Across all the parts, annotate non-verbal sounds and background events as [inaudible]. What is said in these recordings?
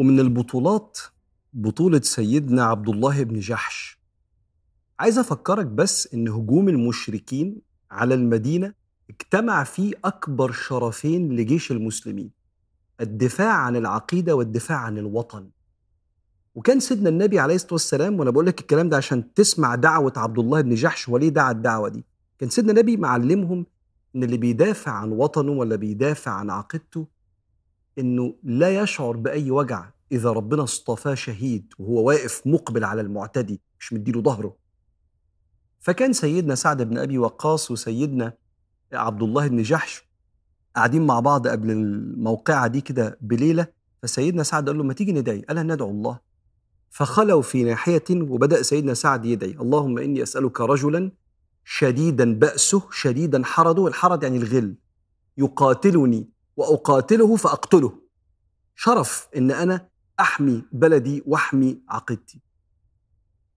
ومن البطولات بطولة سيدنا عبد الله بن جحش. عايز أفكرك بس إن هجوم المشركين على المدينة اجتمع فيه أكبر شرفين لجيش المسلمين الدفاع عن العقيدة والدفاع عن الوطن. وكان سيدنا النبي عليه الصلاة والسلام وأنا بقول لك الكلام ده عشان تسمع دعوة عبد الله بن جحش وليه دعا الدعوة دي. كان سيدنا النبي معلمهم إن اللي بيدافع عن وطنه ولا بيدافع عن عقيدته إنه لا يشعر بأي وجع إذا ربنا اصطفاه شهيد وهو واقف مقبل على المعتدي مش مديله ظهره. فكان سيدنا سعد بن أبي وقاص وسيدنا عبد الله بن جحش قاعدين مع بعض قبل الموقعة دي كده بليلة فسيدنا سعد قال له ما تيجي ندعي؟ قال ندعو الله. فخلوا في ناحية وبدأ سيدنا سعد يدعي. اللهم إني أسألك رجلا شديدا بأسه شديدا حرده. الحرد يعني الغل. يقاتلني وأقاتله فأقتله. شرف إن أنا أحمي بلدي وأحمي عقيدتي.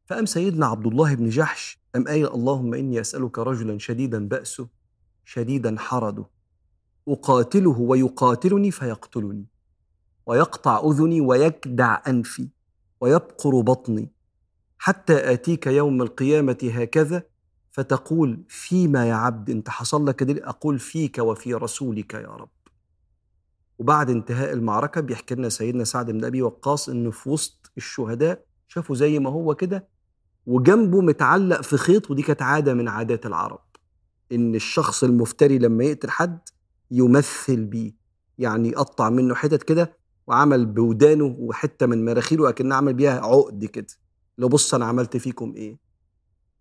فقام سيدنا عبد الله بن جحش أم قايل اللهم إني أسألك رجلا شديدا بأسه شديدا حرده أقاتله ويقاتلني فيقتلني ويقطع أذني ويكدع أنفي ويبقر بطني حتى آتيك يوم القيامة هكذا فتقول فيما يا عبد انت حصل لك دي أقول فيك وفي رسولك يا رب. وبعد انتهاء المعركة بيحكي لنا سيدنا سعد بن أبي وقاص إنه في وسط الشهداء شافوا زي ما هو كده وجنبه متعلق في خيط ودي كانت عادة من عادات العرب إن الشخص المفتري لما يقتل حد يمثل بيه يعني يقطع منه حتت كده وعمل بودانه وحتة من مراخيره أكنه عمل بيها عقد كده لو بص أنا عملت فيكم إيه؟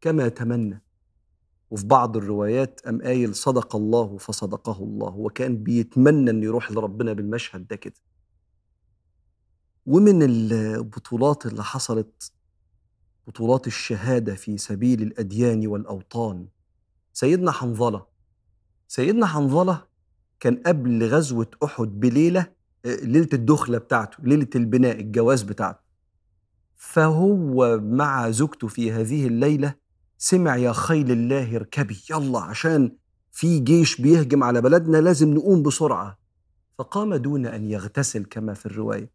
كما تمنى. وفي بعض الروايات أم قايل صدق الله فصدقه الله وكان بيتمنى إنه يروح لربنا بالمشهد ده كده. ومن البطولات اللي حصلت بطولات الشهادة في سبيل الأديان والأوطان سيدنا حنظلة. سيدنا حنظلة كان قبل غزوة أحد بليلة ليلة الدخلة بتاعته ليلة البناء الجواز بتاعته. فهو مع زوجته في هذه الليلة سمع يا خيل الله اركبي. يلا عشان في جيش بيهجم على بلدنا لازم نقوم بسرعة. فقام دون أن يغتسل كما في الرواية.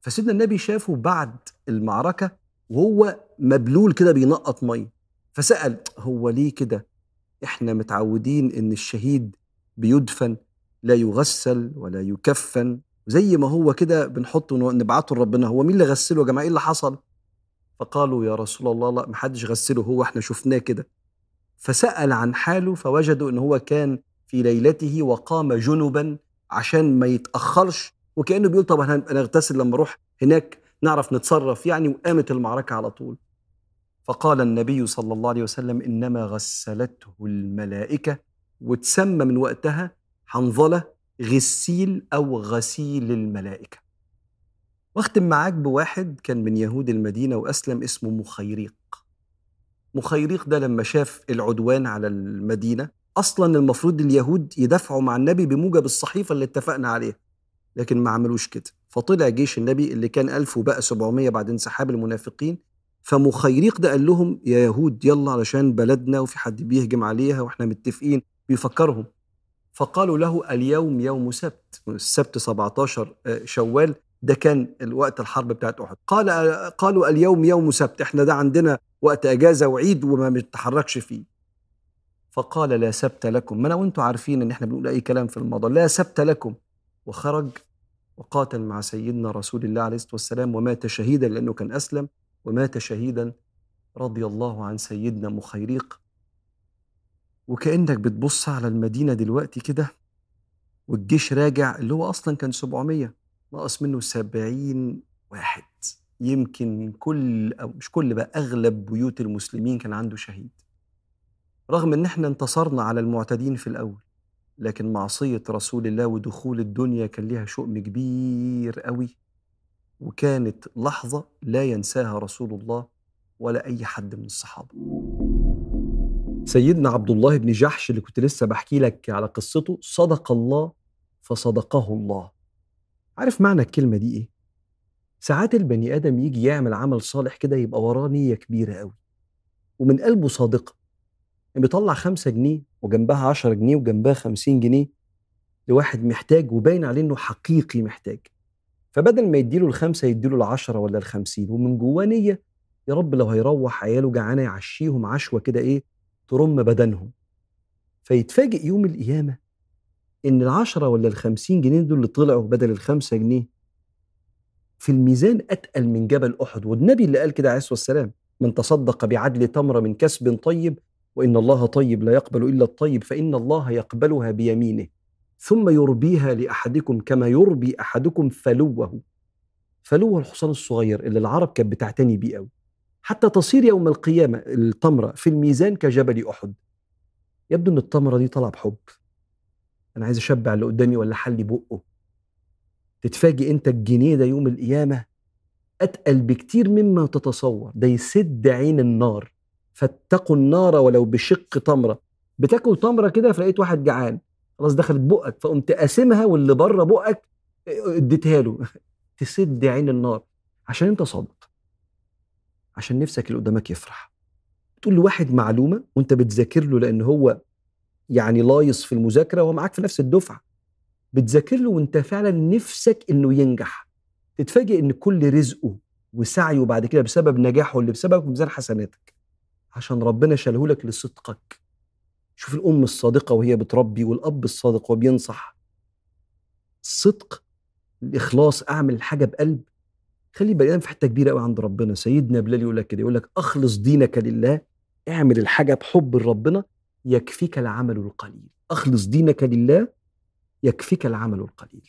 فسيدنا النبي شافه بعد المعركة وهو مبلول كده بينقط مية. فسأل هو ليه كده؟ إحنا متعودين إن الشهيد بيدفن لا يغسل ولا يكفن. زي ما هو كده بنحطه نبعته لربنا. هو مين اللي غسله يا جماعة؟ إيه اللي حصل؟ فقالوا يا رسول الله لا محدش غسله هو إحنا شفناه كده. فسأل عن حاله فوجدوا إن هو كان في ليلته وقام جنبا عشان ما يتأخرش وكأنه بيقول طب أنا أغتسل لما أروح هناك نعرف نتصرف يعني وقامت المعركة على طول. فقال النبي صلى الله عليه وسلم إنما غسلته الملائكة وتسمى من وقتها حنظلة غسيل أو غسيل الملائكة. واختم معاك بواحد كان من يهود المدينة وأسلم اسمه مخيريق. مخيريق ده لما شاف العدوان على المدينة أصلا المفروض اليهود يدافعوا مع النبي بموجب الصحيفة اللي اتفقنا عليها لكن ما عملوش كده. فطلع جيش النبي اللي كان ألف وبقى 700 بعد انسحاب المنافقين فمخيريق ده قال لهم يا يهود يلا علشان بلدنا وفي حد بيهجم عليها وإحنا متفقين. بيفكرهم. فقالوا له اليوم يوم سبت. السبت 17 شوال. ده كان الوقت الحرب بتاعت أحد. قال قالوا اليوم يوم سبت إحنا ده عندنا وقت إجازة وعيد وما بنتحركش فيه. فقال لا سبت لكم. ما أنا وأنتم عارفين إن إحنا بنقول أي كلام في الموضوع. لا سبت لكم. وخرج وقاتل مع سيدنا رسول الله عليه الصلاة والسلام ومات شهيدا لأنه كان أسلم ومات شهيدا رضي الله عن سيدنا مخيريق. وكأنك بتبص على المدينة دلوقتي كده والجيش راجع اللي هو أصلا كان 700 ناقص منه 70 واحد. يمكن كل أو مش كل بقى أغلب بيوت المسلمين كان عنده شهيد. رغم إن إحنا انتصرنا على المعتدين في الأول لكن معصية رسول الله ودخول الدنيا كان ليها شؤم كبير قوي وكانت لحظة لا ينساها رسول الله ولا أي حد من الصحابة. سيدنا عبد الله بن جحش اللي كنت لسه بحكي لك على قصته صدق الله فصدقه الله. عارف معنى الكلمة دي إيه؟ ساعات البني آدم يجي يعمل عمل صالح كده يبقى وراه نية كبيرة قوي ومن قلبه يعني بيطلع خمسة جنيه وجنبها عشرة جنيه وجنبها خمسين جنيه لواحد محتاج وباين عليه إنه حقيقي محتاج فبدل ما يديله الخمسة يديله العشرة ولا الخمسين ومن جواه نية يا رب لو هيروح عياله جعانه يعشيهم عشوة كده إيه ترم بدنهم فيتفاجئ يوم القيامة إن العشرة ولا الخمسين جنيه دول اللي طلعوا بدل الخمسة جنيه في الميزان أتقل من جبل أحد. والنبي اللي قال كده عليه الصلاة والسلام من تصدق بعدل تمره من كسب طيب وإن الله طيب لا يقبل إلا الطيب فإن الله يقبلها بيمينه ثم يربيها لأحدكم كما يربي أحدكم فلوه. فلوه الحصان الصغير اللي العرب كانت بتعتني بيه قوي حتى تصير يوم القيامة التمره في الميزان كجبل أحد. يبدو إن التمرة دي طالعه بحب. أنا عايز أشبع اللي قدامي ولا حلي بقه. تتفاجئ أنت الجنيه ده يوم القيامة أتقل بكتير مما تتصور. ده يسد عين النار. فاتقوا النار ولو بشق تمرة. بتاكل تمرة كده فلقيت واحد جعان. خلاص دخلت بقك. فقمت قاسمها واللي بره بقك اديتها له. [laughs] تسد عين النار. عشان أنت صادق. عشان نفسك اللي قدامك يفرح. تقول لواحد معلومة وأنت بتذاكر له لأن هو يعني لايص في المذاكرة وهو معاك في نفس الدفعة. بتذاكر له وانت فعلا نفسك إنه ينجح. تتفاجئ إن كل رزقه وسعيه بعد كده بسبب نجاحه اللي بسبب ميزان حسناتك. عشان ربنا شاله لك لصدقك. شوف الأم الصادقة وهي بتربي والأب الصادق وهو بينصح. الصدق الإخلاص أعمل الحاجة بقلب. خلي بني في حتة كبيرة قوي عند ربنا. سيدنا بلال يقول لك كده يقول لك أخلص دينك لله اعمل الحاجة بحب لربنا يكفيك العمل القليل. أخلص دينك لله يكفيك العمل القليل.